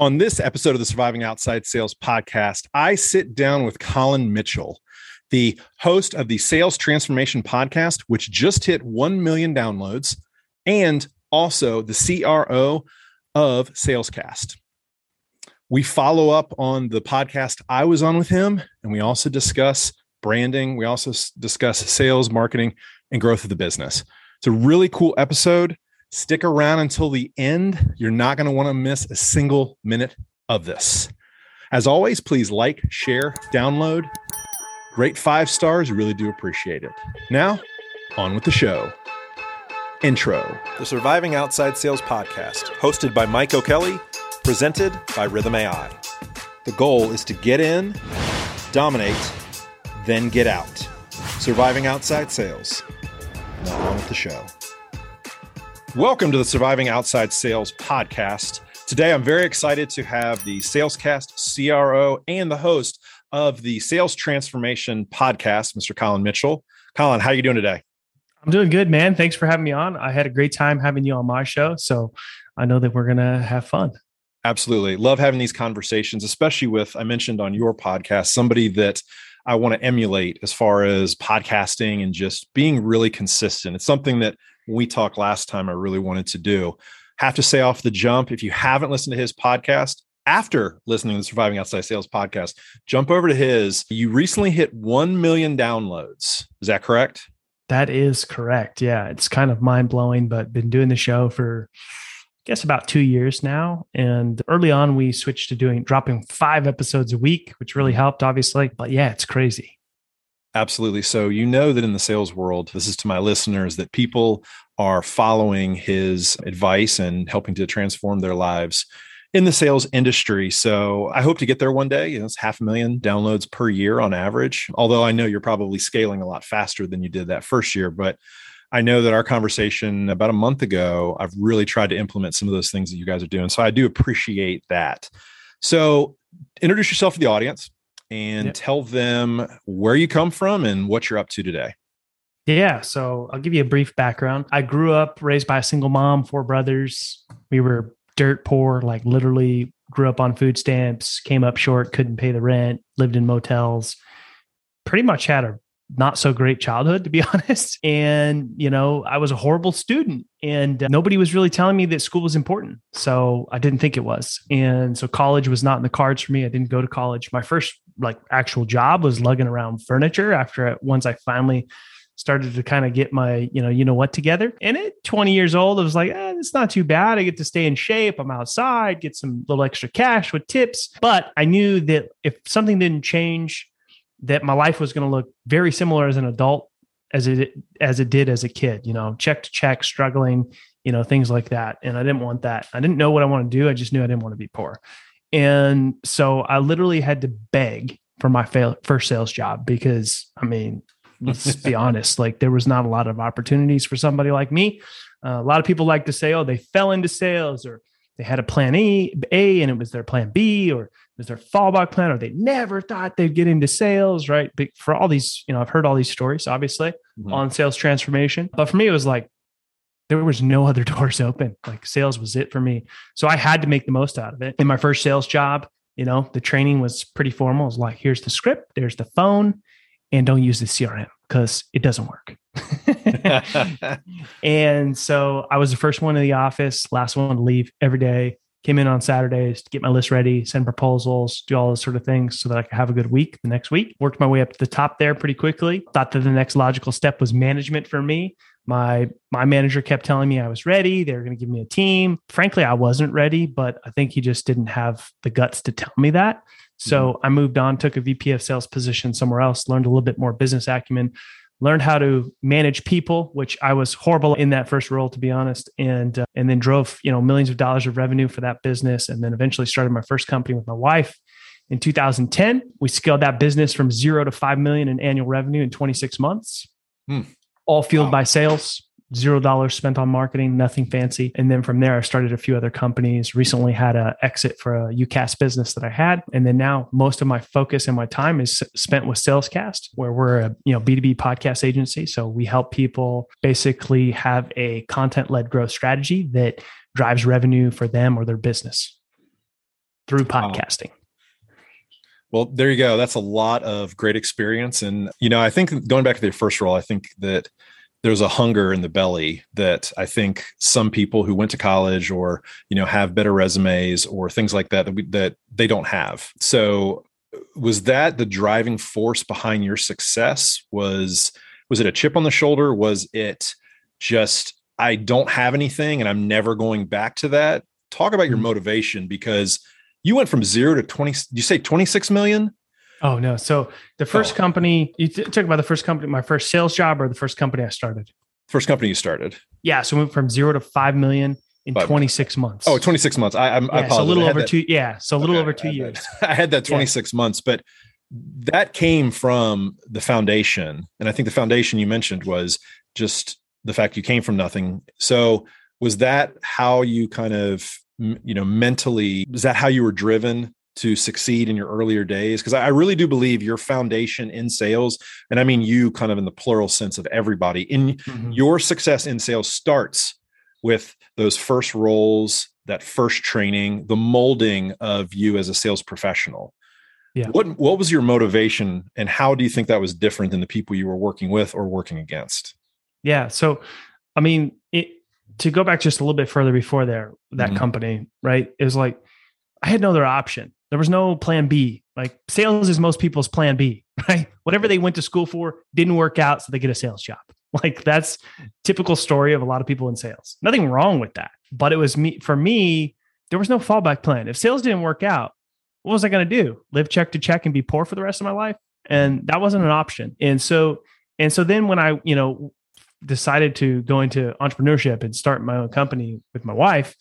On this episode of the Surviving Outside Sales podcast, I sit down with Colin Mitchell, the host of the Sales Transformation podcast, which just hit 1 million downloads, and also the CRO of Salescast. We follow up on the podcast I was on with him, and we also discuss branding. We also discuss sales, marketing, and growth of the business. It's a really cool episode. Stick around until the end. You're not going to want to miss a single minute of this. As always, please like, share, download. Great five stars. Really do appreciate it. Now, on with the show. Intro The Surviving Outside Sales Podcast, hosted by Mike O'Kelly, presented by Rithm AI. The goal is to get in, dominate, then get out. Surviving Outside Sales. Now, on with the show. Welcome to the Surviving Outside Sales podcast. Today, I'm very excited to have the Salescast CRO and the host of the Sales Transformation podcast, Mr. Colin Mitchell. Colin, how are you doing today? I'm doing good, man. Thanks for having me on. I had a great time having you on my show. So I know that we're going to have fun. Absolutely. Love having these conversations, especially with, I mentioned on your podcast, somebody that I want to emulate as far as podcasting and just being really consistent. It's something that we talked last time I really wanted to do. Have to say off the jump, if you haven't listened to his podcast, after listening to the Surviving Outside Sales podcast, jump over to his. You recently hit 1 million downloads. Is that correct? That is correct. Yeah. It's kind of mind blowing, but been doing the show for, I guess, about two years now. And early on, we switched to doing dropping five episodes a week, which really helped, obviously. But yeah, it's crazy. Absolutely. So, you know that in the sales world, this is to my listeners that people are following his advice and helping to transform their lives in the sales industry. So, I hope to get there one day. You know, it's half a million downloads per year on average. Although I know you're probably scaling a lot faster than you did that first year. But I know that our conversation about a month ago, I've really tried to implement some of those things that you guys are doing. So, I do appreciate that. So, introduce yourself to the audience and yep. tell them where you come from and what you're up to today. Yeah, so I'll give you a brief background. I grew up raised by a single mom, four brothers. We were dirt poor, like literally grew up on food stamps, came up short, couldn't pay the rent, lived in motels. Pretty much had a not so great childhood to be honest and you know i was a horrible student and uh, nobody was really telling me that school was important so i didn't think it was and so college was not in the cards for me i didn't go to college my first like actual job was lugging around furniture after once i finally started to kind of get my you know you know what together. And at 20 years old i was like eh, it's not too bad. I get to stay in shape. I'm outside get some little extra cash with tips. But i knew that if something didn't change that my life was going to look very similar as an adult as it as it did as a kid you know check to check struggling you know things like that. And i didn't want that. I didn't know what i wanted to do. I just knew i didn't want to be poor and so i literally had to beg for my fail, first sales job because i mean let's be honest like there was not a lot of opportunities for somebody like me uh, a lot of people like to say oh they fell into sales or they had a plan A, A and it was their plan B or was their fallback plan or they never thought they'd get into sales, right? But for all these, you know, I've heard all these stories, obviously, mm-hmm. on sales transformation. But for me, it was like there was no other doors open. Like sales was it for me. So I had to make the most out of it. In my first sales job, you know, the training was pretty formal. It was like, here's the script, there's the phone, and don't use the CRM because it doesn't work. and so I was the first one in the office, last one to leave every day came in on Saturdays to get my list ready, send proposals, do all those sort of things so that I could have a good week the next week. Worked my way up to the top there pretty quickly. Thought that the next logical step was management for me. My my manager kept telling me I was ready. They were going to give me a team. Frankly, I wasn't ready, but I think he just didn't have the guts to tell me that. So mm-hmm. I moved on, took a VP of sales position somewhere else, learned a little bit more business acumen, learned how to manage people, which I was horrible in that first role, to be honest, and uh, and then drove you know millions of dollars of revenue for that business, and then eventually started my first company with my wife. In 2010, we scaled that business from zero to five million in annual revenue in 26 months, hmm. All fueled wow. by sales zero dollars spent on marketing, nothing fancy. And then from there, I started a few other companies. Recently had an exit for a UCaaS business that I had. And then now most of my focus and my time is spent with Salescast, where we're a you know B2B podcast agency. So we help people basically have a content-led growth strategy that drives revenue for them or their business. through podcasting. Well, there you go. That's a lot of great experience. And, you know, I think going back to the first role, I think that there's a hunger in the belly that I think some people who went to college or, you know, have better resumes or things like that, that, we, that they don't have. So was that the driving force behind your success? Was, was it a chip on the shoulder? Was it just, I don't have anything and I'm never going back to that? Talk about your mm-hmm. motivation because you went from zero to 20 you say 26 million? Oh no. So the first oh. company you t- talk about the first company my first sales job or the first company i started? First company you started. Yeah so we went from zero to 5 million in five 26 months. Oh 26 months. I, I'm, yeah, so a little over that. two yeah so a little okay, over two I years. that. i had that 26 yeah. months but that came from the foundation. And i think the foundation you mentioned was just the fact you came from nothing. So was that how you kind of you know mentally is that how you were driven to succeed in your earlier days? Because i really do believe your foundation in sales and i mean you kind of in the plural sense of everybody in mm-hmm. your success in sales starts with those first roles that first training the molding of you as a sales professional. Yeah. What what was your motivation and how do you think that was different than the people you were working with or working against? Yeah so i mean it, to go back just a little bit further before there, that mm-hmm. company, right? It was like I had no other option. There was no plan B. Like sales is most people's plan B, right? Whatever they went to school for didn't work out, so they get a sales job. Like that's typical story of a lot of people in sales. Nothing wrong with that. But it was me for me, there was no fallback plan. If sales didn't work out, what was I going to do? Live check to check and be poor for the rest of my life? And that wasn't an option. And so and so then when I, you know, decided to go into entrepreneurship and start my own company with my wife,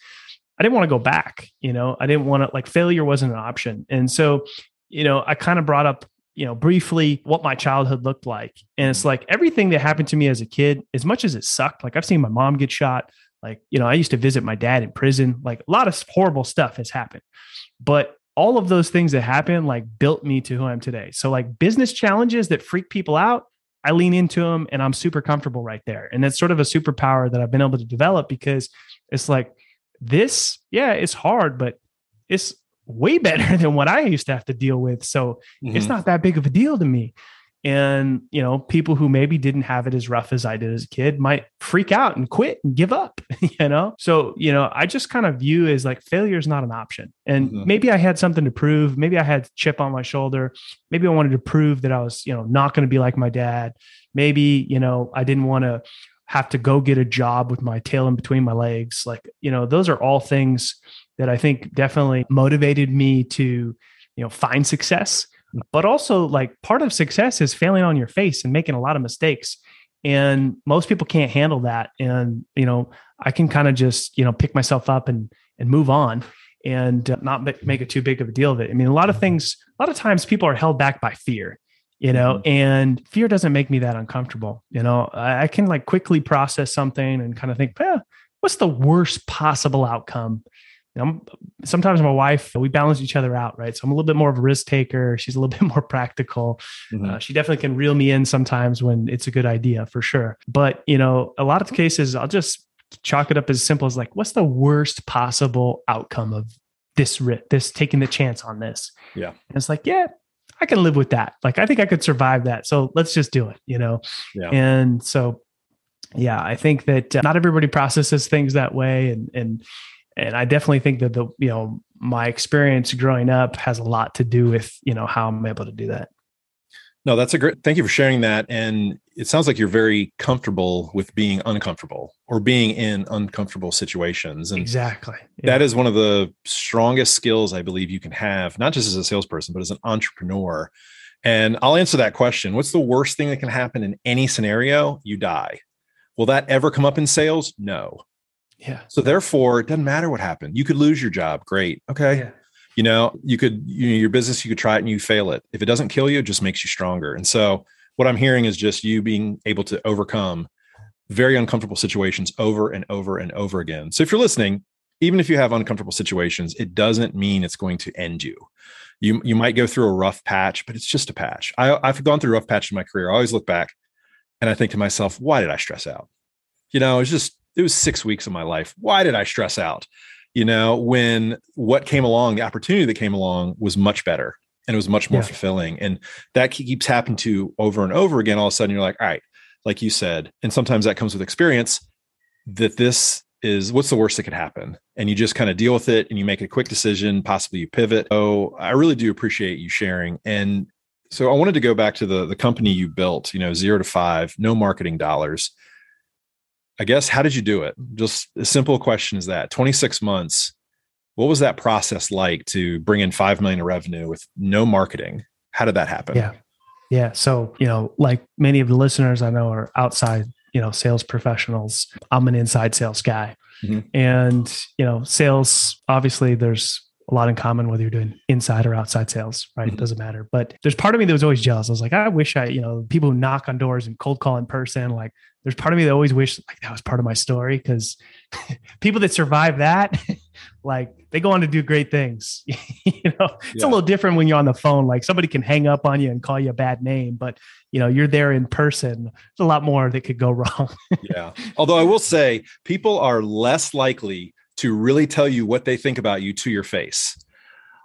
I didn't want to go back. You know, I didn't want to like failure wasn't an option. And so, you know, I kind of brought up, you know, briefly what my childhood looked like. And it's like everything that happened to me as a kid, as much as it sucked, like I've seen my mom get shot. Like, you know, I used to visit my dad in prison. Like a lot of horrible stuff has happened. But all of those things that happened like built me to who I am today. So like business challenges that freak people out, I lean into them and I'm super comfortable right there. And it's sort of a superpower that I've been able to develop because it's like this, yeah, it's hard, but it's way better than what I used to have to deal with. So mm-hmm. it's not that big of a deal to me and you know people who maybe didn't have it as rough as i did as a kid might freak out and quit and give up you know? So you know i just kind of view as like failure is not an option. And mm-hmm. maybe i had something to prove. Maybe i had chip on my shoulder. Maybe i wanted to prove that i was you know not going to be like my dad. Maybe you know i didn't want to have to go get a job with my tail in between my legs. Like you know those are all things that i think definitely motivated me to you know find success but also like part of success is failing on your face and making a lot of mistakes. And most people can't handle that. And you know i can kind of just you know pick myself up and and move on and uh, not make it too big of a deal of it. I mean a lot of things a lot of times people are held back by fear you know mm-hmm. and fear doesn't make me that uncomfortable you know. I, I, can like quickly process something and kind of think eh, what's the worst possible outcome I'm sometimes my wife, we balance each other out, right? So I'm a little bit more of a risk taker. She's a little bit more practical. Mm-hmm. Uh, she definitely can reel me in sometimes when it's a good idea for sure. But, you know, a lot of cases, I'll just chalk it up as simple as like, what's the worst possible outcome of this, risk, this taking the chance on this? Yeah. And it's like, yeah, I can live with that. Like, I think I could survive that. So let's just do it, you know? Yeah. And so, yeah, I think that uh, not everybody processes things that way. And, and, and I definitely think that the you know my experience growing up has a lot to do with you know how I'm able to do that. No, that's a great. Thank you for sharing that. And it sounds like you're very comfortable with being uncomfortable or being in uncomfortable situations. And exactly. Yeah. That is one of the strongest skills I believe you can have, not just as a salesperson, but as an entrepreneur. And I'll answer that question. What's the worst thing that can happen in any scenario? You die. Will that ever come up in sales? No. Yeah. So therefore, it doesn't matter what happened. You could lose your job. Great. Okay. Yeah. You know, you could you know, your business. You could try it and you fail it. If it doesn't kill you, it just makes you stronger. And so, what I'm hearing is just you being able to overcome very uncomfortable situations over and over and over again. So if you're listening, even if you have uncomfortable situations, it doesn't mean it's going to end you. You you might go through a rough patch, but it's just a patch. I, I've gone through rough patch in my career. I always look back and I think to myself, why did I stress out? You know, it's just it was six weeks of my life. Why did I stress out? you know, when what came along, the opportunity that came along was much better and it was much more yeah. fulfilling. And that keeps happening to over and over again. All of a sudden, you're like, all right, like you said, and sometimes that comes with experience that this is what's the worst that could happen and you just kind of deal with it and you make a quick decision possibly you pivot oh i really do appreciate you sharing and so i wanted to go back to the the company you built you know zero to five no marketing dollars i guess how did you do it? Just a simple question is that 26 months what was that process like to bring in 5 million of revenue with no marketing? How did that happen? Yeah. Yeah so you know like many of the listeners i know are outside you know sales professionals. I'm an inside sales guy. Mm-hmm. and you know sales obviously there's a lot in common whether you're doing inside or outside sales right? Mm-hmm. it doesn't matter. But there's part of me that was always jealous. I was like i wish i you know people who knock on doors and cold call in person like there's part of me that always wish like that was part of my story because people that survive that like they go on to do great things you know? It's yeah. a little different when you're on the phone like somebody can hang up on you and call you a bad name but you know you're there in person there's a lot more that could go wrong. Yeah. Although i will say people are less likely to really tell you what they think about you to your face.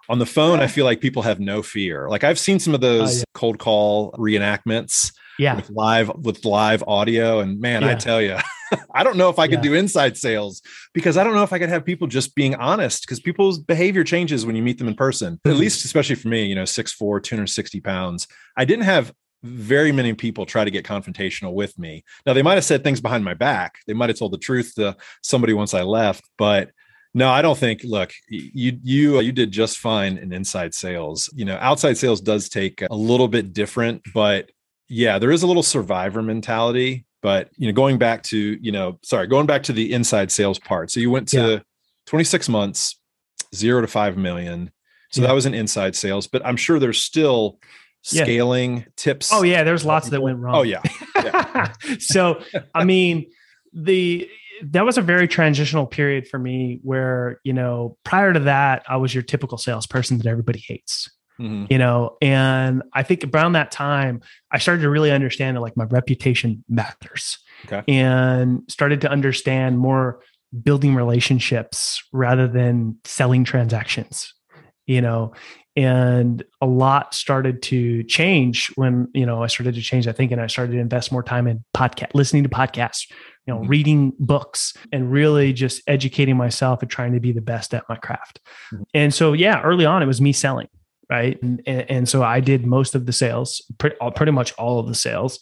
On the phone i feel like people have no fear. Like i've seen some of oh, those uh, yeah. cold call reenactments yeah with live with live audio and man yeah. i tell you i don't know if i could yeah. do inside sales because i don't know if i could have people just being honest because people's behavior changes when you meet them in person mm-hmm. at least especially for me you know 6'4 260 pounds i didn't have very many people try to get confrontational with me now they might have said things behind my back they might have told the truth to somebody once i left but no, I don't think. Look, you you you did just fine in inside sales. You know, outside sales does take a little bit different, but yeah, there is a little survivor mentality, but you know, going back to, you know, sorry, going back to the inside sales part. So you went to yeah. 26 months, zero to 5 million. So yeah. that was an inside sales, but I'm sure there's still scaling yeah. tips. Oh yeah, there's lots that went wrong. Oh yeah. yeah. so, I mean, the that was a very transitional period for me where, you know, prior to that, I was your typical salesperson that everybody hates. Mm-hmm. You know, and I think around that time, I started to really understand that like my reputation matters okay. and started to understand more building relationships rather than selling transactions, you know, and a lot started to change when, you know, I started to change, I think, and I started to invest more time in podcast, listening to podcasts, you know, mm-hmm. reading books and really just educating myself and trying to be the best at my craft. Mm-hmm. And so, yeah, early on, it was me selling right? And, and so i did most of the sales pretty, pretty much all of the sales.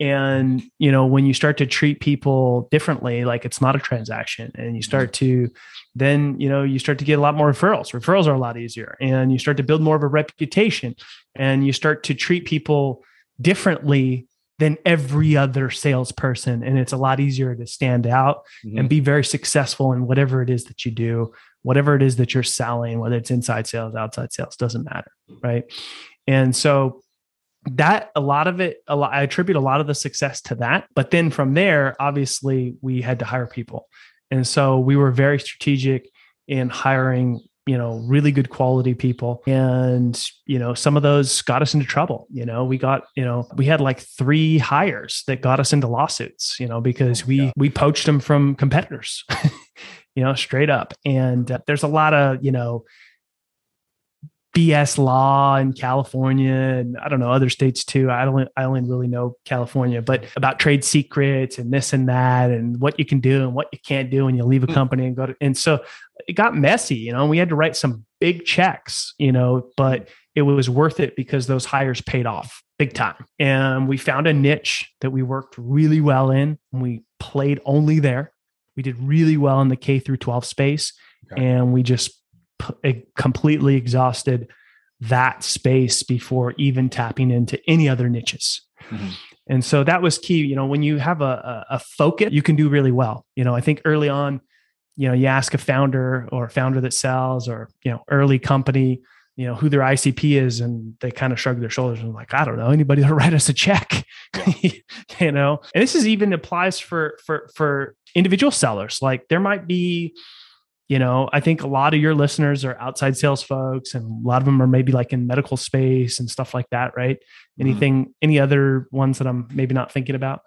And you know when you start to treat people differently like it's not a transaction and you start to then you know you start to get a lot more referrals. Referrals are a lot easier and you start to build more of a reputation and you start to treat people differently than every other salesperson. And it's a lot easier to stand out mm-hmm. and be very successful in whatever it is that you do whatever it is that you're selling, whether it's inside sales, outside sales, doesn't matter. Right. And so that a lot of it, a lot, I attribute a lot of the success to that. But then from there, obviously, we had to hire people. And so we were very strategic in hiring you know really good quality people and you know some of those got us into trouble you know we got you know we had like three hires that got us into lawsuits you know because oh we we poached them from competitors you know, straight up. And uh, there's a lot of, you know, BS law in California and I don't know other states too. I don't I only really know California, but about trade secrets and this and that and what you can do and what you can't do when you leave a hmm. company and go to and so it got messy, you know. And we had to write some big checks, you know, but it was worth it because those hires paid off big time. And we found a niche that we worked really well in and we played only there we did really well in the K through 12 space, okay. and we just p- completely exhausted that space before even tapping into any other niches. Mm-hmm. And so that was key. You know, when you have a, a, a focus, you can do really well. You know, I think early on, you know, you ask a founder or a founder that sells or, you know, early company, you know, who their ICP is, and they kind of shrug their shoulders and like, I don't know, anybody that'll write us a check, you know. And this is even applies for for for individual sellers. Like there might be, you know, I think a lot of your listeners are outside sales folks, and a lot of them are maybe like in medical space and stuff like that, right? Mm-hmm. Anything, any other ones that I'm maybe not thinking about?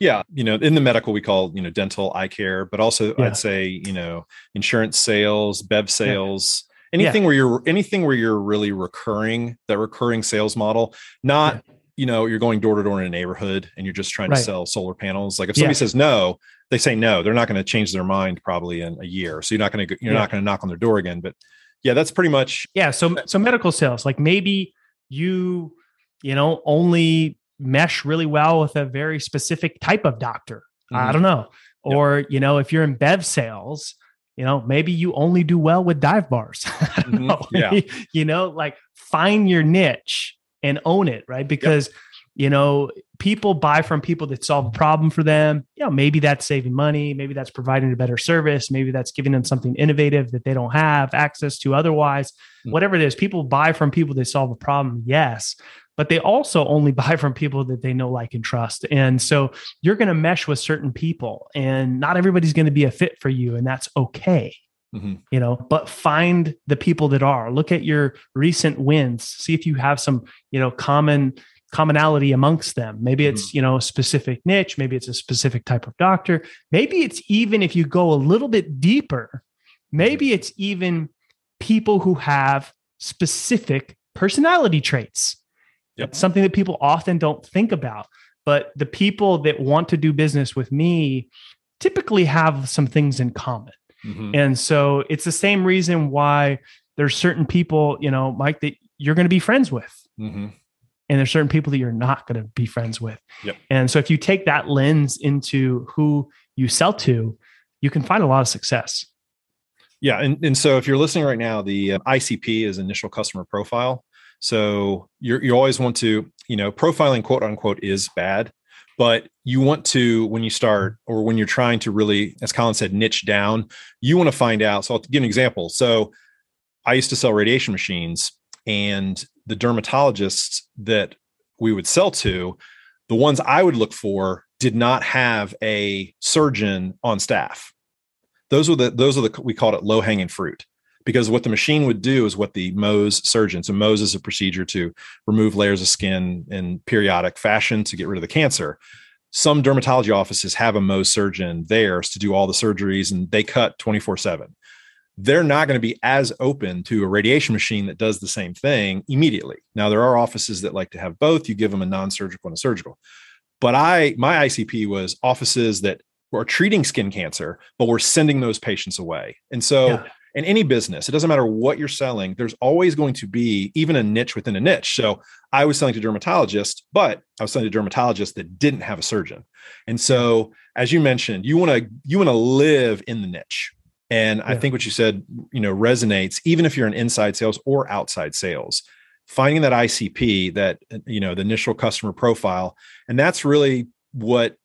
Yeah, you know, in the medical we call you know dental, eye care, but also Yeah. I'd say you know insurance sales, bev sales, Yeah. anything where you're anything where you're really recurring that recurring sales model, not Yeah. you know you're going door to door in a neighborhood and you're just trying Right. to sell solar panels. Like if Yeah. somebody says no, they say no. They're not going to change their mind probably in a year, so you're not going to you're Yeah. not going to knock on their door again. But yeah, that's pretty much Yeah. So so medical sales, like maybe you, you know, only mesh really well with a very specific type of doctor. I Mhm. don't know. Or, you know, if you're in bev sales, you know, maybe you only do well with dive bars. I Mhm. know. Yeah. you know, like find your niche and own it, right? Because you know, people buy from people that solve a problem for them. You know, maybe that's saving money, maybe that's providing a better service, maybe that's giving them something innovative that they don't have access to otherwise. Mm. Whatever it is, people buy from people that solve a problem, yes, but they also only buy from people that they know, like, and trust. And so you're going to mesh with certain people, and not everybody's going to be a fit for you, and that's okay Mhm. you know but find the people that are look at your recent wins see if you have some you know common commonality amongst them maybe it's you know a specific niche maybe it's a specific type of doctor maybe it's even if you go a little bit deeper maybe it's even people who have specific personality traits Yep. It's something that people often don't think about but the people that want to do business with me typically have some things in common Mhm. and so it's the same reason why there's certain people, you know, Mike, that you're going to be friends with. Mhm. And there's certain people that you're not going to be friends with. Yep. And so if you take that lens into who you sell to, you can find a lot of success. Yeah, and, and so if you're listening right now, the uh, ICP is initial customer profile. So you you always want to, you know, profiling quote unquote is bad, but you want to when you start or when you're trying to really, as Colin said, niche down, you want to find out. So I'll give an example. So I used to sell radiation machines, and the dermatologists that we would sell to, the ones I would look for did not have a surgeon on staff those were the those are the we called it low hanging fruit because what the machine would do is what the Mohs surgeon. So Mohs is a procedure to remove layers of skin in periodic fashion to get rid of the cancer. Some dermatology offices have a Mohs surgeon there to do all the surgeries, and they cut twenty four seven. They're not going to be as open to a radiation machine that does the same thing immediately. Now there are offices that like to have both. You give them a non surgical and a surgical. But I my ICP was offices that were treating skin cancer, but we're sending those patients away. And so, Yeah. in any business, it doesn't matter what you're selling, there's always going to be even a niche within a niche. So, I was selling to dermatologists, but I was selling to dermatologists that didn't have a surgeon. And so, as you mentioned, you want to you want to live in the niche. And I think what you said, you know, resonates even if you're in inside sales or outside sales. Finding that ICP, that uh, you know, the initial customer profile, and that's really what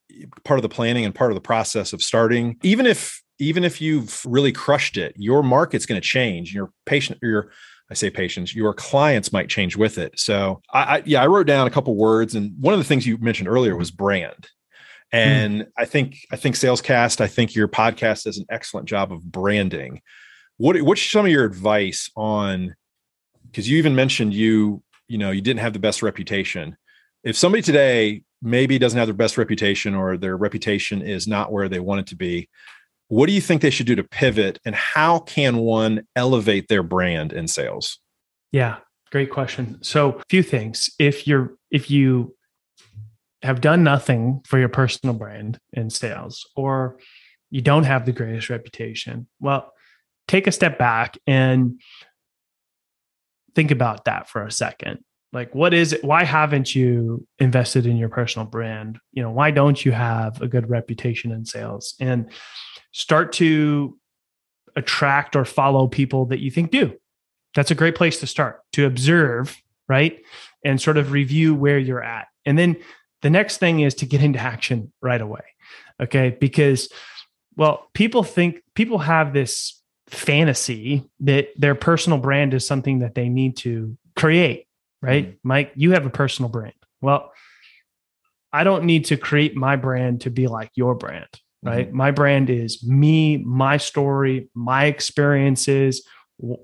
part of the planning and part of the process of starting. Even if even if you've really crushed it your market's going to change your patient your i say patients your clients might change with it. So I, I yeah i wrote down a couple words and one of the things you mentioned earlier was brand Hmm. and i think i think salescast i think your podcast does an excellent job of branding what what's some of your advice on because you even mentioned you you know you didn't have the best reputation if somebody today maybe doesn't have their best reputation or their reputation is not where they want it to be what do you think they should do to pivot and how can one elevate their brand in sales Yeah, great question. So, a few things. If you're if you have done nothing for your personal brand in sales or you don't have the greatest reputation, well, take a step back and think about that for a second. Like what is it why haven't you invested in your personal brand? You know, why don't you have a good reputation in sales? And start to attract or follow people that you think do that's a great place to start to observe, right? And sort of review where you're at. And then the next thing is to get into action right away. Okay. Because, well, people think, people have this fantasy that their personal brand is something that they need to create, right? Mm-hmm. Mike, you have a personal brand. Well, I don't need to create my brand to be like your brand, mm-hmm. right? My brand is me, my story, my experiences,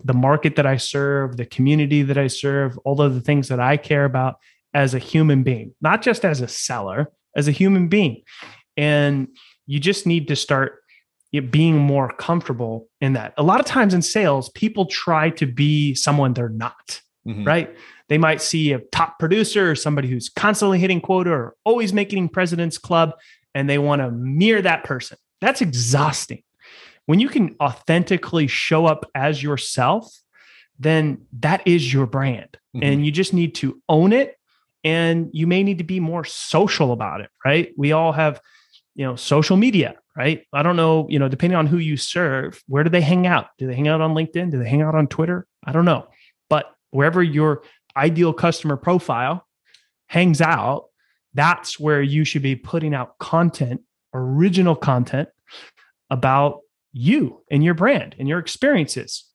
the market that I serve, the community that I serve, all of the things that I care about as a human being, not just as a seller, as a human being. And you just need to start being more comfortable in that. A lot of times in sales, people try to be someone they're not, mm-hmm. right? They might see a top producer or somebody who's constantly hitting quota or always making president's club, and they want to mirror that person. That's exhausting. When you can authentically show up as yourself, then that is your brand. Mm-hmm. And you just need to own it. And you may need to be more social about it, right? We all have, you know, social media right? I don't know, you know, depending on who you serve, where do they hang out? Do they hang out on LinkedIn? Do they hang out on Twitter? I don't know. But wherever your ideal customer profile hangs out, that's where you should be putting out content, original content about you and your brand and your experiences.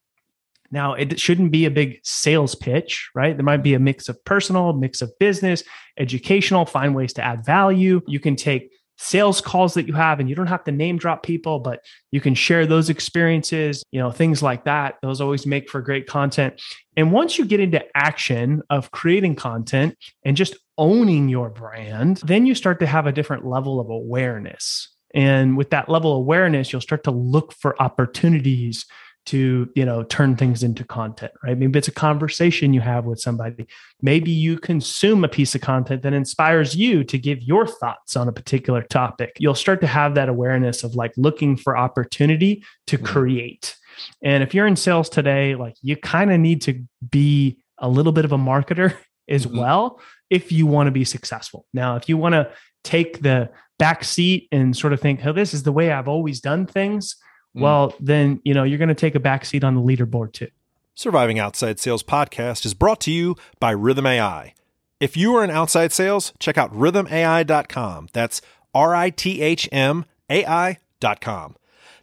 Now, it shouldn't be a big sales pitch, right? There might be a mix of personal, mix of business, educational, find ways to add value. You can take sales calls that you have and you don't have to name drop people but you can share those experiences you know things like that those always make for great content and once you get into action of creating content and just owning your brand then you start to have a different level of awareness and with that level of awareness you'll start to look for opportunities to you know turn things into content right maybe it's a conversation you have with somebody maybe you consume a piece of content that inspires you to give your thoughts on a particular topic you'll start to have that awareness of like looking for opportunity to mm-hmm. create and if you're in sales today like you kind of need to be a little bit of a marketer as mm-hmm. well if you want to be successful now if you want to take the back seat and sort of think oh this is the way i've always done things. Mm. well, then, you know, you're going to take a backseat on the leaderboard too. Surviving Outside Sales podcast is brought to you by Rithm AI. If you are in outside sales, check out rithmai.com. That's R I T H M AI.com.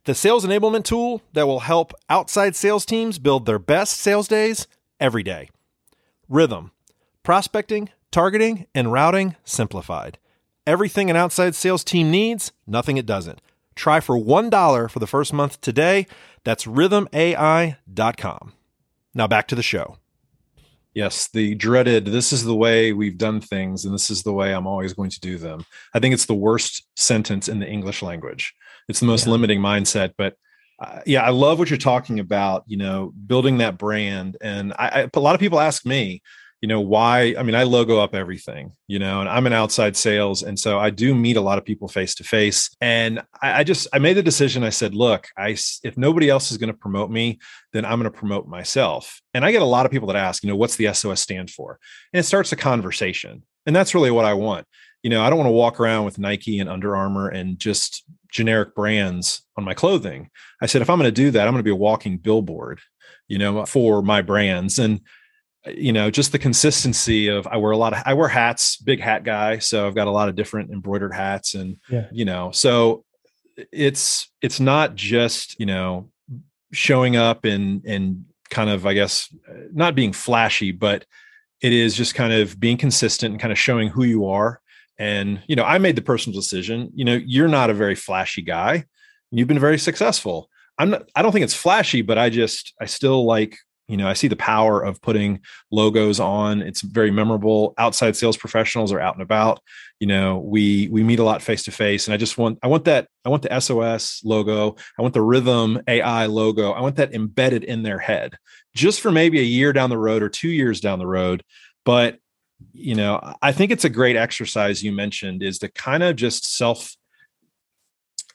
The sales enablement tool that will help outside sales teams build their best sales days every day. Rithm, prospecting, targeting, and routing simplified. Everything an outside sales team needs, nothing it doesn't. Try for $1 for the first month today. That's rithmai.com. Now back to the show. Yes, the dreaded, this is the way we've done things, and this is the way I'm always going to do them. I think it's the worst sentence in the English language. It's the most yeah. limiting mindset, but uh, yeah, I love what you're talking about, you know, building that brand. And I, I, a lot of people ask me, you know why i mean i logo up everything you know and i'm an outside sales and so i do meet a lot of people face to face and I, I, just i made the decision i said look i if nobody else is going to promote me then i'm going to promote myself. And i get a lot of people that ask you know what's the sos stand for? And it starts a conversation and that's really what i want. You know i don't want to walk around with nike and under armour and just generic brands on my clothing. I said if i'm going to do that i'm going to be a walking billboard you know for my brands. And you know just the consistency of i wear a lot of i wear hats big hat guy so i've got a lot of different embroidered hats and yeah. you know so it's it's not just you know showing up and and kind of i guess uh, not being flashy but it is just kind of being consistent and kind of showing who you are. And you know i made the personal decision you know you're not a very flashy guy. You've been very successful. I'm not i don't think it's flashy but i just i still like you know i see the power of putting logos on it's very memorable outside sales professionals are out and about you know we we meet a lot face to face and i just want i want that i want the sos logo i want the rithm ai logo i want that embedded in their head just for maybe a year down the road or two years down the road but you know i think it's a great exercise you mentioned is to kind of just self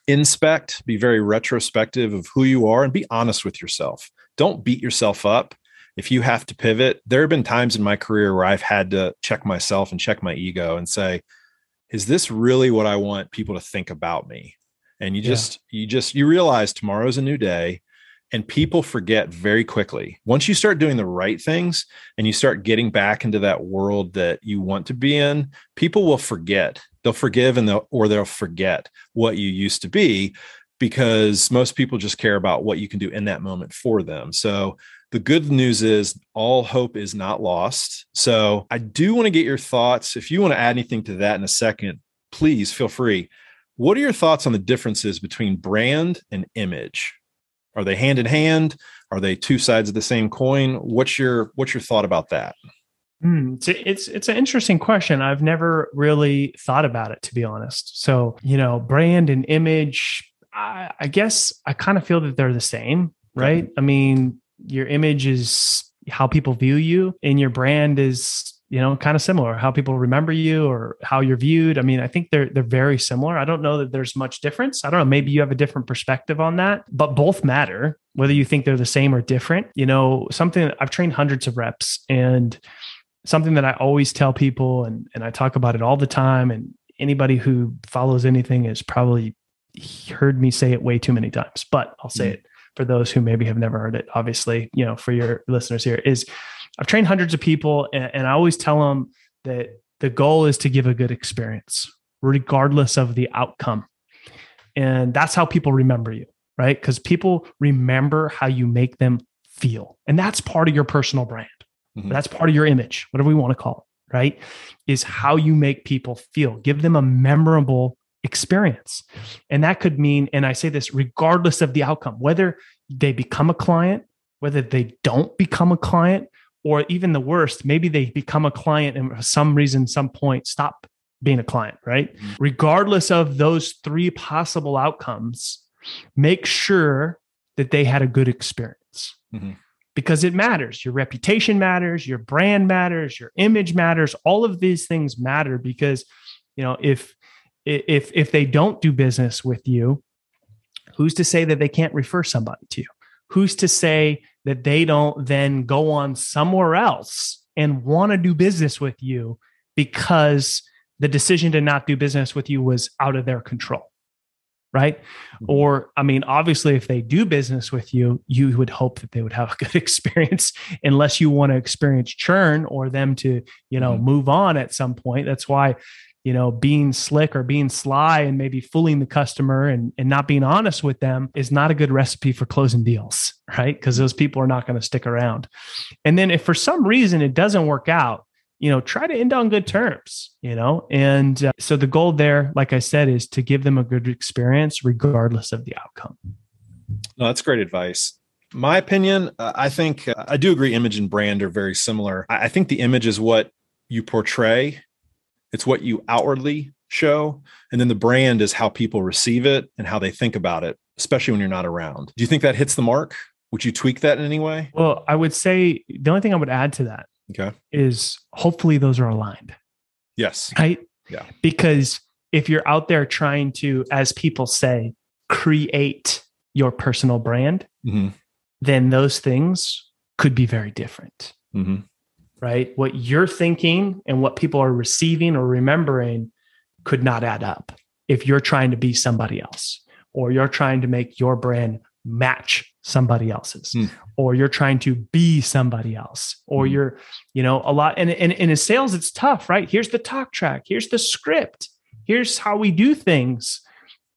inspect be very retrospective of who you are and be honest with yourself don't beat yourself up if you have to pivot. There have been times in my career where I've had to check myself and check my ego and say, is this really what I want people to think about me? And you just, yeah. you just, you realize tomorrow's a new day and people forget very quickly. Once you start doing the right things and you start getting back into that world that you want to be in, people will forget. They'll forgive and they'll, or they'll forget what you used to be because most people just care about what you can do in that moment for them. So the good news is all hope is not lost. So I do want to get your thoughts. If you want to add anything to that in a second, please feel free. What are your thoughts on the differences between brand and image? Are they hand in hand? Are they two sides of the same coin? What's your what's your thought about that? Mm, it's, it's it's an interesting question. I've never really thought about it to be honest. So you know, brand and image. I, I guess I kind of feel that they're the same, right? I mean, your image is how people view you, and your brand is you know kind of similar how people remember you or how you're viewed. I mean i think they're they're very similar. I don't know that there's much difference. I don't know maybe you have a different perspective on that but both matter whether you think they're the same or different. You know something i've trained hundreds of reps and something that i always tell people and and i talk about it all the time and anybody who follows anything is probably heard me say it way too many times but i'll say mm-hmm. it for those who maybe have never heard it obviously you know for your listeners here is I've trained hundreds of people, and, and I always tell them that the goal is to give a good experience, regardless of the outcome. And that's how people remember you, right? Because people remember how you make them feel. And that's part of your personal brand. Mm-hmm. That's part of your image, whatever we want to call it, right? Is how you make people feel. Give them a memorable experience. And that could mean, and I say this regardless of the outcome, whether they become a client, whether they don't become a client, or even the worst, maybe they become a client and for some reason, some point, stop being a client, right? Mm-hmm. Regardless of those three possible outcomes, make sure that they had a good experience. Mm-hmm. Because it matters. Your reputation matters, your brand matters, your image matters. All of these things matter because, you know, if if if they don't do business with you, who's to say that they can't refer somebody to you? Who's to say that they don't then go on somewhere else and want to do business with you because the decision to not do business with you was out of their control right mm-hmm. or i mean obviously if they do business with you you would hope that they would have a good experience unless you want to experience churn or them to you know mm-hmm. move on at some point that's why you know, being slick or being sly and maybe fooling the customer and, and not being honest with them is not a good recipe for closing deals, right? Because those people are not going to stick around. And then if for some reason it doesn't work out, you know, try to end on good terms, you know? And uh, so the goal there, like I said, is to give them a good experience regardless of the outcome. No, that's great advice. My opinion, uh, I think uh, I do agree image and brand are very similar. I, I think the image is what you portray it's what you outwardly show. And then the brand is how people receive it and how they think about it, especially when you're not around. Do you think that hits the mark? Would you tweak that in any way? Well, I would say the only thing I would add to that okay. is hopefully those are aligned. Yes. Right? Yeah. Because if you're out there trying to, as people say, create your personal brand, mm-hmm. then those things could be very different. Mm-hmm right? What you're thinking and what people are receiving or remembering could not add up if you're trying to be somebody else or you're trying to make your brand match somebody else's mm. or you're trying to be somebody else or mm. you're you know a lot and, and, and in sales it's tough right here's the talk track here's the script here's how we do things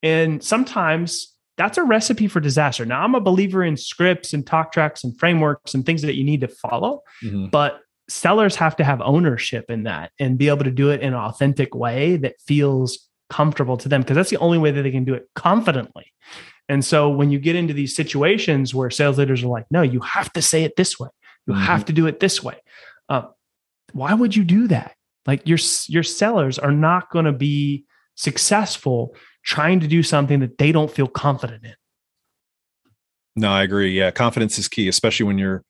and sometimes that's a recipe for disaster now i'm a believer in scripts and talk tracks and frameworks and things that you need to follow mm-hmm. but sellers have to have ownership in that and be able to do it in an authentic way that feels comfortable to them because that's the only way that they can do it confidently. And so when you get into these situations where sales leaders are like, no, you have to say it this way, you mm-hmm. have to do it this way. Uh, why would you do that? Like your your sellers are not going to be successful trying to do something that they don't feel confident in. No, I agree. Yeah, confidence is key, especially when you're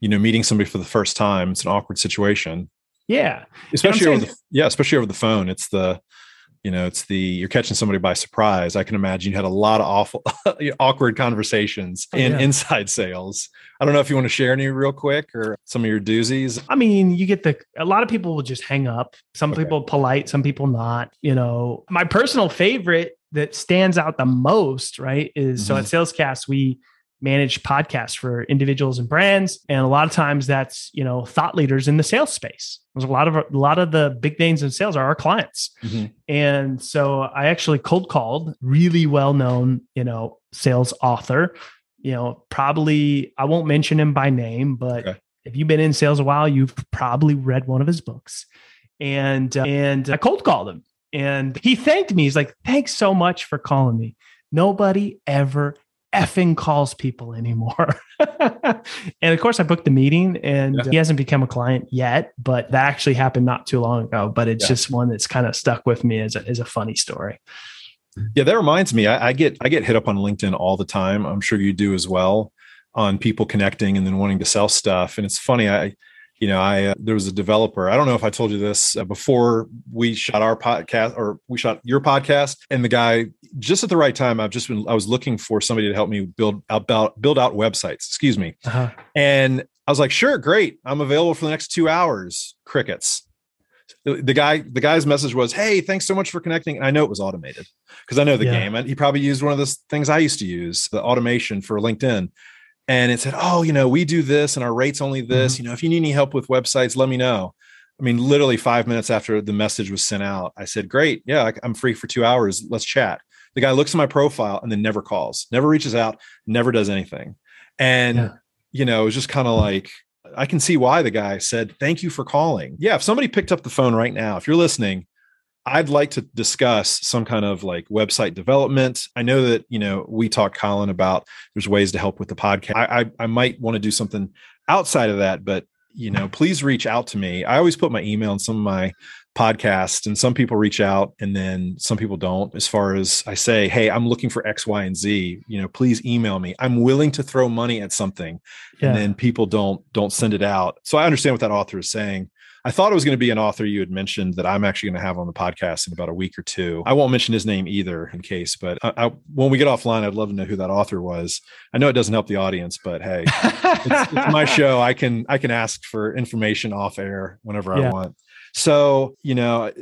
you know meeting somebody for the first time it's an awkward situation yeah especially over the, yeah especially over the phone it's the you know it's the you're catching somebody by surprise i can imagine you had a lot of awful awkward conversations oh, in yeah. inside sales i don't know if you want to share any real quick or some of your doozies i mean you get the a lot of people will just hang up some okay. people polite some people not you know my personal favorite that stands out the most right is mm-hmm. so at mm-hmm. salescast we manage podcasts for individuals and brands. And a lot of times that's you know thought leaders in the sales space. There's a lot of a lot of the big names in sales are our clients. Mm-hmm. and so i actually cold called really well known you know sales author. You know probably i won't mention him by name but okay. if you've been in sales a while you've probably read one of his books. And uh, and i cold called him. And he thanked me. He's like thanks so much for calling me. Nobody ever effing calls people anymore. and of course, I booked the meeting and yeah. he hasn't become a client yet, but that actually happened not too long ago. But it's yeah. just one that's kind of stuck with me as a, as a funny story. Yeah, that reminds me. I, I get I get hit up on LinkedIn all the time. I'm sure you do as well on people connecting and then wanting to sell stuff. And it's funny. I you know, I uh, there was a developer. I don't know if I told you this uh, before we shot our podcast or we shot your podcast, and the guy just at the right time. I've just been I was looking for somebody to help me build about build out websites. Excuse me, uh-huh. and I was like, sure, great, I'm available for the next two hours. Crickets. The, the guy, the guy's message was, "Hey, thanks so much for connecting." And I know it was automated because I know the yeah. game. And he probably used one of those things I used to use, the automation for LinkedIn and it said, "Oh, you know, we do this, and our rate's only this. Mm-hmm. You know, if you need any help with websites, let me know." I mean, literally five minutes after the message was sent out, I said, "Great, yeah, I'm free for two hours. Let's chat." The guy looks at my profile and then never calls, never reaches out, never does anything, and yeah. you know, it was just kind of like I can see why the guy said, "Thank you for calling." Yeah, if somebody picked up the phone right now, if you're listening, I'd like to discuss some kind of like website development. I know that, you know, we talked, Colin, about there's ways to help with the podcast. I, I, I might want to do something outside of that, but, you know, please reach out to me. I always put my email in some of my podcasts and some people reach out and then some people don't as far as i say hey i'm looking for x y and z you know please email me i'm willing to throw money at something yeah. and then people don't don't send it out so i understand what that author is saying I thought it was going to be an author you had mentioned that I'm actually going to have on the podcast in about a week or two. I won't mention his name either in case, but I, I, when we get offline, I'd love to know who that author was. I know it doesn't help the audience, but hey, it's, it's, my show. I can I can ask for information off air whenever yeah. I want. So you know.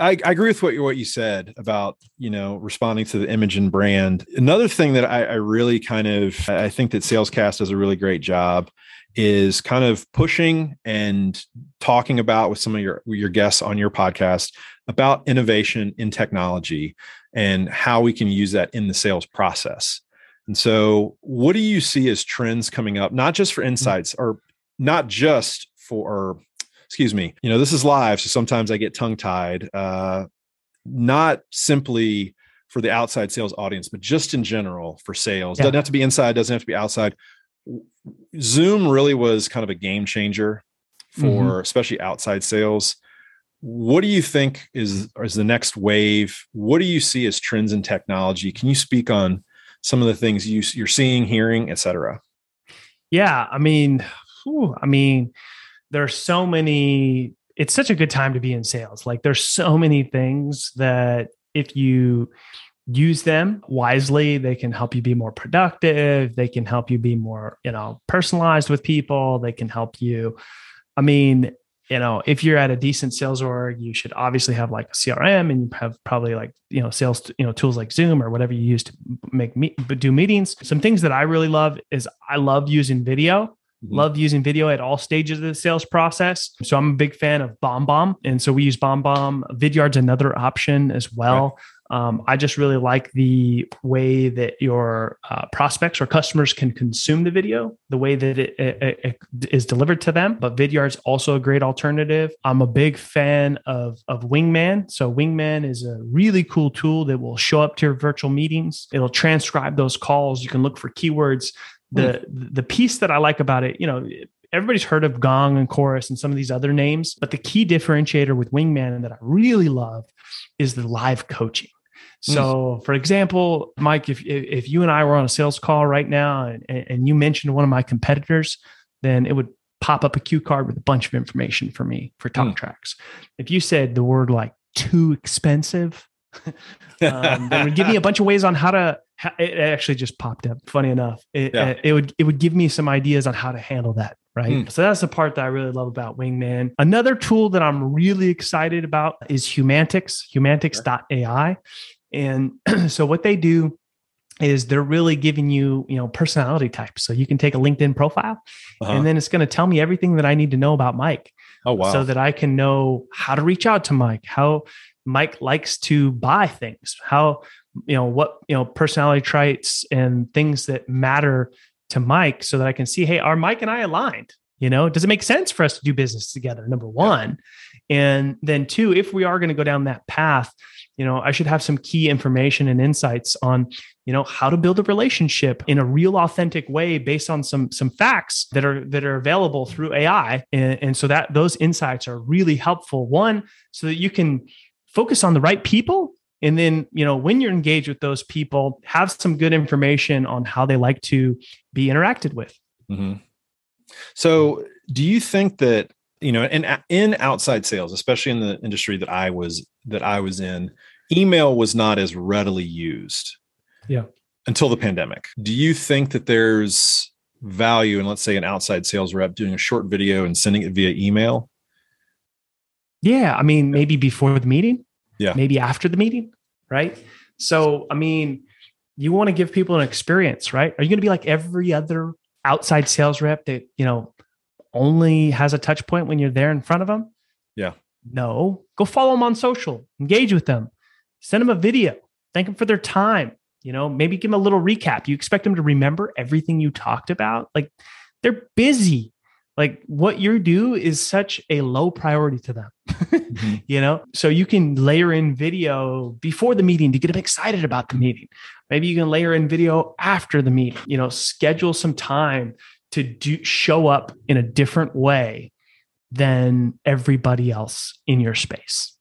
I, I, agree with what you what you said about you know responding to the image and brand. Another thing that I, I really kind of I think that Salescast does a really great job is kind of pushing and talking about with some of your your guests on your podcast about innovation in technology and how we can use that in the sales process. And so, what do you see as trends coming up, not just for mm-hmm. insights or not just for, excuse me, you know, this is live. So sometimes I get tongue tied, uh, not simply for the outside sales audience, but just in general for sales. Yeah. Doesn't have to be inside, doesn't have to be outside. Zoom really was kind of a game changer for mm-hmm. especially outside sales. What do you think is is the next wave? What do you see as trends in technology? Can you speak on some of the things you, you're seeing, hearing, etc.? Yeah, I mean, whew, I mean, there are so many. It's such a good time to be in sales. Like, there's so many things that if you use them wisely they can help you be more productive they can help you be more you know personalized with people they can help you i mean you know if you're at a decent sales org you should obviously have like a crm and you have probably like you know sales you know tools like zoom or whatever you use to make me do meetings some things that i really love is i love using video Mm-hmm. Love using video at all stages of the sales process. So I'm a big fan of BombBomb. And so we use BombBomb. Vidyard's another option as well. Um, I just really like the way that your uh, prospects or customers can consume the video, the way that it, it, it is delivered to them. But Vidyard's also a great alternative. I'm a big fan of, of Wingman. So Wingman is a really cool tool that will show up to your virtual meetings. It'll transcribe those calls. You can look for keywords. The mm. the piece that I like about it, you know, everybody's heard of Gong and Chorus and some of these other names, but the key differentiator with Wingman that I really love is the live coaching. Mm. So, for example, Mike, if if you and I were on a sales call right now and, and you mentioned one of my competitors, then it would pop up a cue card with a bunch of information for me for talk mm. tracks. If you said the word like too expensive, um, then would give me a bunch of ways on how to. It actually just popped up. Funny enough, it, yeah. it would it would give me some ideas on how to handle that. Right. Mm. So that's the part that I really love about Wingman. Another tool that I'm really excited about is Humantics, humantics.ai. And so what they do is they're really giving you, you know, personality types. So you can take a LinkedIn profile uh-huh. and then it's going to tell me everything that I need to know about Mike. Oh wow. So that I can know how to reach out to Mike, how Mike likes to buy things, how you know what, you know, personality traits and things that matter to Mike so that I can see, hey, are Mike and I aligned? You know, does it make sense for us to do business together? Number one. And then two, if we are going to go down that path, you know, I should have some key information and insights on, you know, how to build a relationship in a real authentic way based on some some facts that are that are available through AI. And, and so that those insights are really helpful. One, so that you can focus on the right people. And then you know when you're engaged with those people have some good information on how they like to be interacted with. Mm-hmm. so do you think that you know in in outside sales especially in the industry that i was that i was in email was not as readily used yeah. until the pandemic? Do you think that there's value in let's say an outside sales rep doing a short video and sending it via email yeah i mean maybe before the meeting. Yeah. Maybe after the meeting right? So i mean you want to give people an experience right? Are you going to be like every other outside sales rep that you know only has a touch point when you're there in front of them? Yeah. No. Go follow them on social. Engage with them send them a video. Thank them for their time. You know maybe give them a little recap. You expect them to remember everything you talked about? Like they're busy like what you do is such a low priority to them mm-hmm. you know? So you can layer in video before the meeting to get them excited about the meeting. Maybe you can layer in video after the meeting you know schedule some time to do show up in a different way than everybody else in your space.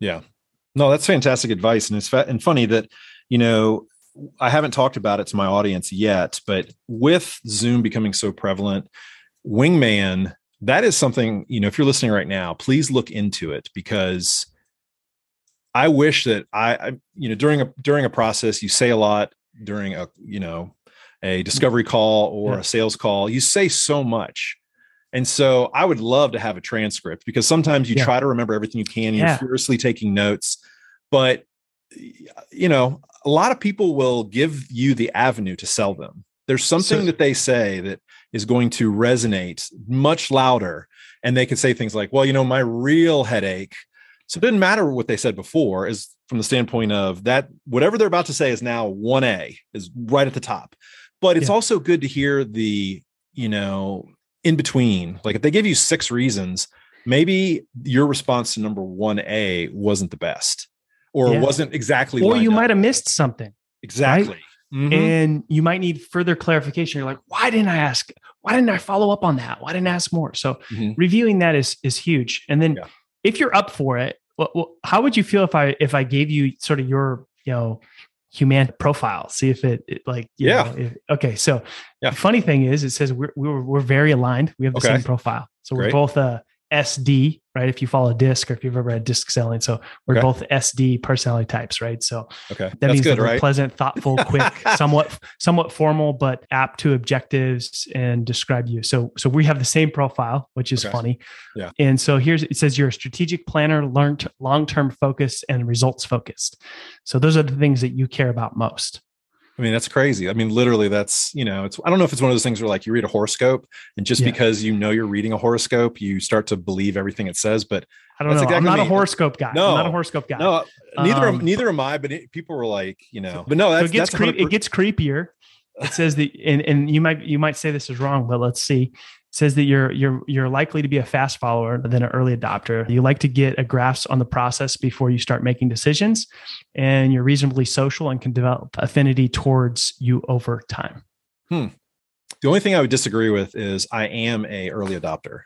Yeah. No that's fantastic advice and it's fa- and funny that you know I haven't talked about it to my audience yet, but with Zoom becoming so prevalent, wingman that is something you know if you're listening right now please look into it because i wish that I, I, you know during a during a process you say a lot during a you know a discovery call or yeah. a sales call you say so much and so i would love to have a transcript because sometimes you yeah. try to remember everything you can you're yeah. furiously taking notes but you know a lot of people will give you the avenue to sell them there's something so, that they say that is going to resonate much louder. And they can say things like, well, you know, my real headache. So it didn't matter what they said before, is from the standpoint of that, whatever they're about to say is now 1A, is right at the top. But it's yeah. also good to hear the, you know, in between. Like if they give you six reasons, maybe your response to number 1A wasn't the best or yeah. wasn't exactly or you might have missed something exactly right? Mm-hmm. And you might need further clarification. You're like, why didn't I ask? Why didn't I follow up on that? Why didn't I ask more? So mm-hmm. reviewing that is is huge. And then yeah. if you're up for it, well, well, how would you feel if I if I gave you sort of your you know human profile? See if it, it like yeah. Know, if, okay. So yeah. the funny thing is, it says we're we're, we're very aligned. We have the okay. same profile. So Great. we're both uh SD, right? If you follow DISC or if you've ever had DISC selling. So we're okay. both SD personality types, right? So okay. that That's means good, that we're right? pleasant, thoughtful, quick, somewhat somewhat formal, but apt to objectives and describe you. So so we have the same profile, which is okay. funny. Yeah. And so here's it says you're a strategic planner, learned long-term focused and results focused. So those are the things that you care about most. I mean, that's crazy. I mean, literally, that's, you know, it's, I don't know if it's one of those things where like you read a horoscope and just yeah. because you know you're reading a horoscope, you start to believe everything it says. But I don't know. Exactly I'm not a horoscope guy. No, I'm not a horoscope guy. No, neither, um, am, neither am I, but it, people were like, you know, but no, that's, so it gets, that's creep, it gets creepier. It says that, and, and you might, you might say this is wrong, but let's see says that you're you're you're likely to be a fast follower than an early adopter. You like to get a grasp on the process before you start making decisions, and you're reasonably social and can develop affinity towards you over time. Hmm. The only thing I would disagree with is I am a early adopter.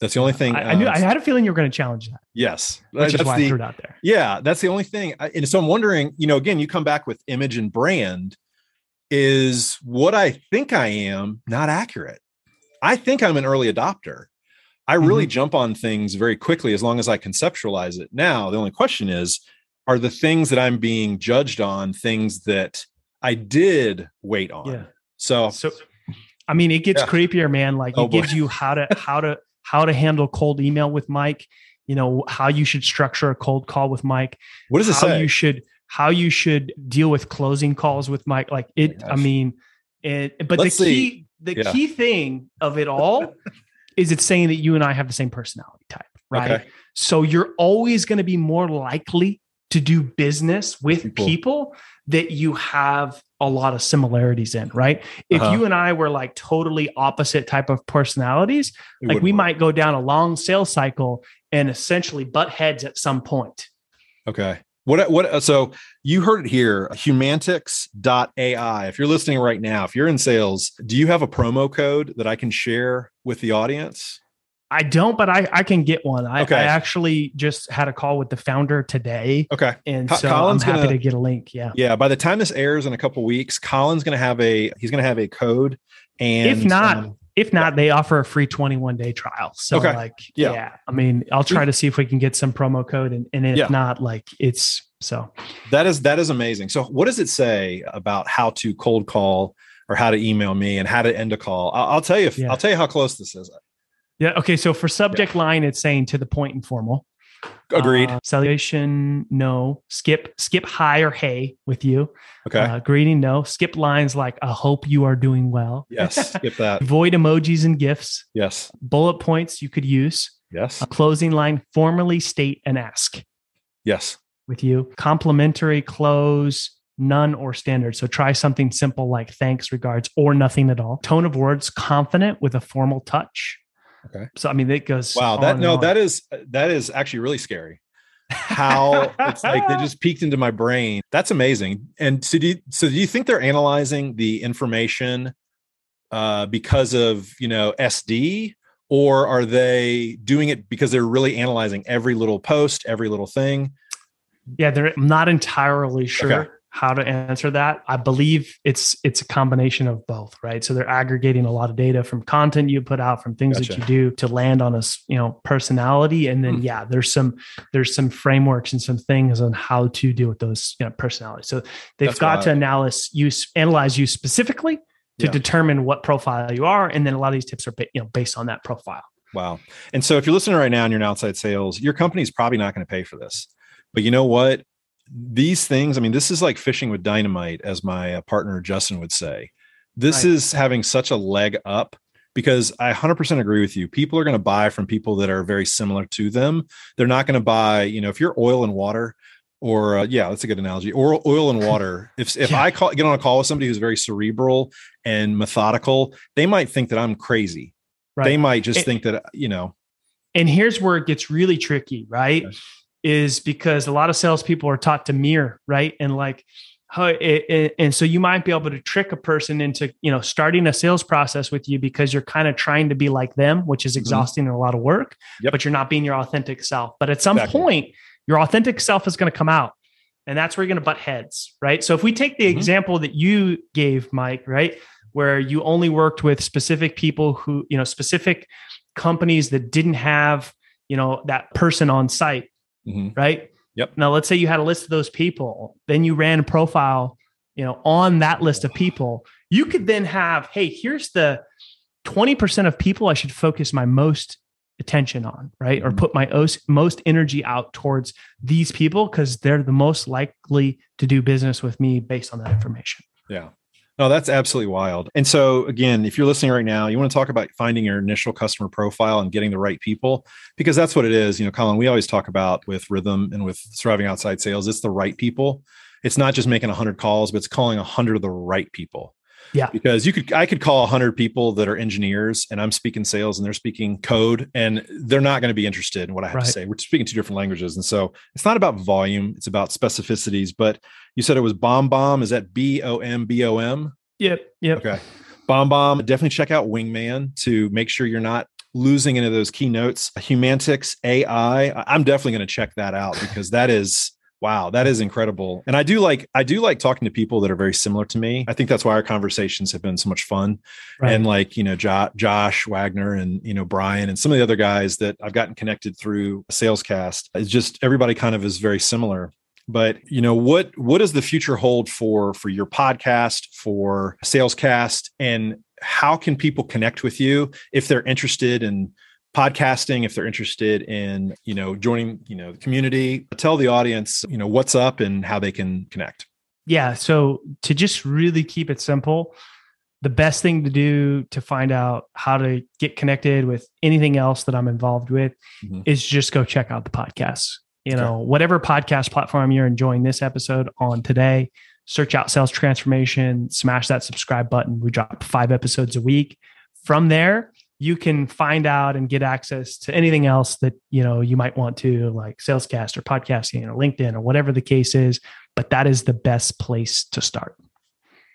That's the only thing. I, I knew. I had a feeling you were going to challenge that. Yes, which that's is why the, I threw it out there. Yeah, that's the only thing. And so I'm wondering. You know, again, you come back with image and brand. Is what I think I am not accurate? I think I'm an early adopter. I really mm-hmm. jump on things very quickly as long as I conceptualize it. Now, the only question is are the things that I'm being judged on things that I did wait on? Yeah. So, so I mean, it gets yeah. creepier, man. Like oh, it gives boy. you how to how to how to handle cold email with Mike. You know how you should structure a cold call with Mike. What does it how say? You should how you should deal with closing calls with Mike. Like it. Oh I mean, it. But Let's the key see the yeah. key thing of it all is it's saying that you and I have the same personality type, right? Okay. So you're always going to be more likely to do business with people. people that you have a lot of similarities in, right? If Uh-huh. you and I were like totally opposite type of personalities, It like we work. might go down a long sales cycle and essentially butt heads at some point. Okay. What what so you heard it here, humantix.ai. If you're listening right now, if you're in sales, do you have a promo code that I can share with the audience? I don't, but I, I can get one. I, Okay. I actually just had a call with the founder today. Okay. And so Colin's I'm happy gonna- to get a link. Yeah. Yeah, by the time this airs in a couple weeks, Colin's going to have a he's going to have a code and If not, um, If not, they offer a free 21 day trial. So Okay. like, Yeah. yeah. I mean, I'll try to see if we can get some promo code and, and if Yeah. not, like it's so that is that is amazing. So what does it say about how to cold call or how to email me and how to end a call? I'll, I'll tell you if, Yeah. I'll tell you how close this is. yeah. Okay. So for subject line, it's saying to the point and formal. Agreed. Uh, salutation, no. Skip, skip hi or hey with you. okay. Uh, greeting, no. Skip lines like I hope you are doing well. yes. Skip that. Avoid emojis and GIFs. Yes. Bullet points you could use. Yes. A closing line, formally state and ask Yes. with you. Complimentary close, none or standard. So try something simple like thanks, regards, or nothing at all. Tone of words, confident with a formal touch. Okay. So I mean, it goes. Wow. That no, on. that is that is actually really scary. How it's like they just peeked into my brain. That's amazing. And so do you, so do you think they're analyzing the information uh, because of you know SD, or are they doing it because they're really analyzing every little post, every little thing? Yeah, they're I'm not entirely sure Okay. How to answer that. I believe it's it's a combination of both, right? So they're aggregating a lot of data from content you put out, from things that you do to land on a you know personality, and then Hmm. yeah, there's some there's some frameworks and some things on how to deal with those you know personalities. So they've That's got to analyze you analyze you specifically to Yeah. determine what profile you are, and then a lot of these tips are you know based on that profile. Wow. And so if you're listening right now and you're in outside sales, your company's probably not going to pay for this. But you know what? These things, I mean, this is like fishing with dynamite, as my uh, partner Justin would say. This Right. is having such a leg up because I 100% agree with you. People are going to buy from people that are very similar to them. They're not going to buy, you know, if you're oil and water, or uh, yeah, that's a good analogy. Or oil and water. If if Yeah. I call, get on a call with somebody who's very cerebral and methodical, they might think that I'm crazy. Right. They might just It- think that you know. and here's where it gets really tricky, right? Okay. Is because a lot of salespeople are taught to mirror, right? And like, how it, it- and so you might be able to trick a person into, you know, starting a sales process with you because you're kind of trying to be like them, which is exhausting and a lot of work, Yep. but you're not being your authentic self. But at some Exactly. point, your authentic self is going to come out. And that's where you're going to butt heads, right? So if we take the Mhm. example that you gave, Mike, right? Where you only worked with specific people who, you know, specific companies that didn't have, you know, that person on site, Mhm. right? Yep. Now let's say you had a list of those people, then you ran a profile, you know, on that list of people. You could then have, hey, here's the 20% of people I should focus my most attention on, right? Or Mhm. put my os- most energy out towards these people because they're the most likely to do business with me based on that information. Yeah. No, that's absolutely wild. And so, again, if you're listening right now, you want to talk about finding your initial customer profile and getting the right people, because that's what it is. You know, Colin, we always talk about with Rithm and with surviving outside sales, it's the right people. It's not just making 100 calls, but it's calling 100 of the right people. Yeah. Because you could, I could call 100 people that are engineers and I'm speaking sales and they're speaking code and they're not going to be interested in what I have Right. to say. We're speaking two different languages. And so it's not about volume, it's about specificities. But you said it was bomb bomb. Is that B O M B O M? Yep. Yep. Okay. Bomb Bomb. Definitely check out Wingman to make sure you're not losing any of those keynotes. Humantics AI. I'm definitely going to check that out because that is wow, that is incredible. And I do like I do like talking to people that are very similar to me. I think that's why our conversations have been so much fun. Right. And like, you know, jo- Josh Wagner and, you know, Brian and some of the other guys that I've gotten connected through Salescast. It's just everybody kind of is very similar but you know what what does the future hold for for your podcast for salescast and how can people connect with you if they're interested in podcasting if they're interested in you know joining you know the community tell the audience you know what's up and how they can connect Yeah. So to just really keep it simple, the best thing to do to find out how to get connected with anything else that I'm involved with Mhm. is just go check out the podcast. You Okay. know, whatever podcast platform you're enjoying this episode on today, search out sales transformation, smash that subscribe button. We drop five episodes a week. From there, you can find out and get access to anything else that you know you might want to like salescast or podcasting or linkedin or whatever the case is but that is the best place to start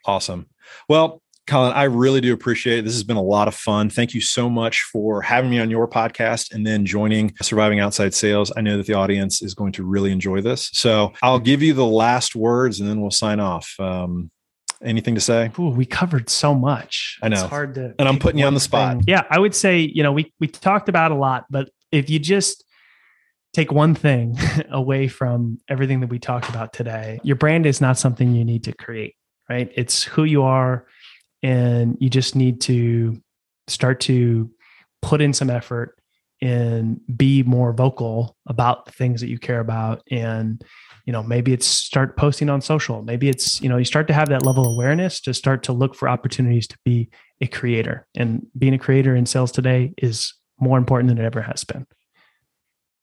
awesome well Colin, I really do appreciate it. This has been a lot of fun. Thank you so much for having me on your podcast and then joining Surviving Outside Sales. I know that the audience is going to really enjoy this. So I'll give you the last words and then we'll sign off. Um, anything to say? Ooh, we covered so much. I know. It's hard to. And I'm putting you on the spot. Thing. Yeah, I would say, you know, we we talked about a lot, but if you just take one thing away from everything that we talked about today, your brand is not something you need to create, right? It's who you are and you just need to start to put in some effort and be more vocal about the things that you care about. And you know maybe it's start posting on social. Maybe it's you know you start to have that level of awareness to start to look for opportunities to be a creator. And being a creator in sales today is more important than it ever has been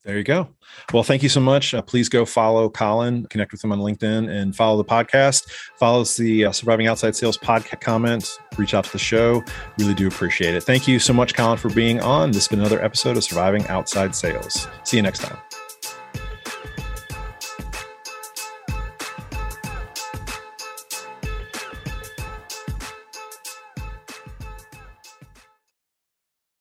there you go. Well, thank you so much. Uh, please go follow Colin, connect with him on LinkedIn, and follow the podcast. Follow the uh, Surviving Outside Sales podcast comments. Reach out to the show. Really do appreciate it. Thank you so much, Colin, for being on. This has been another episode of Surviving Outside Sales. See you next time.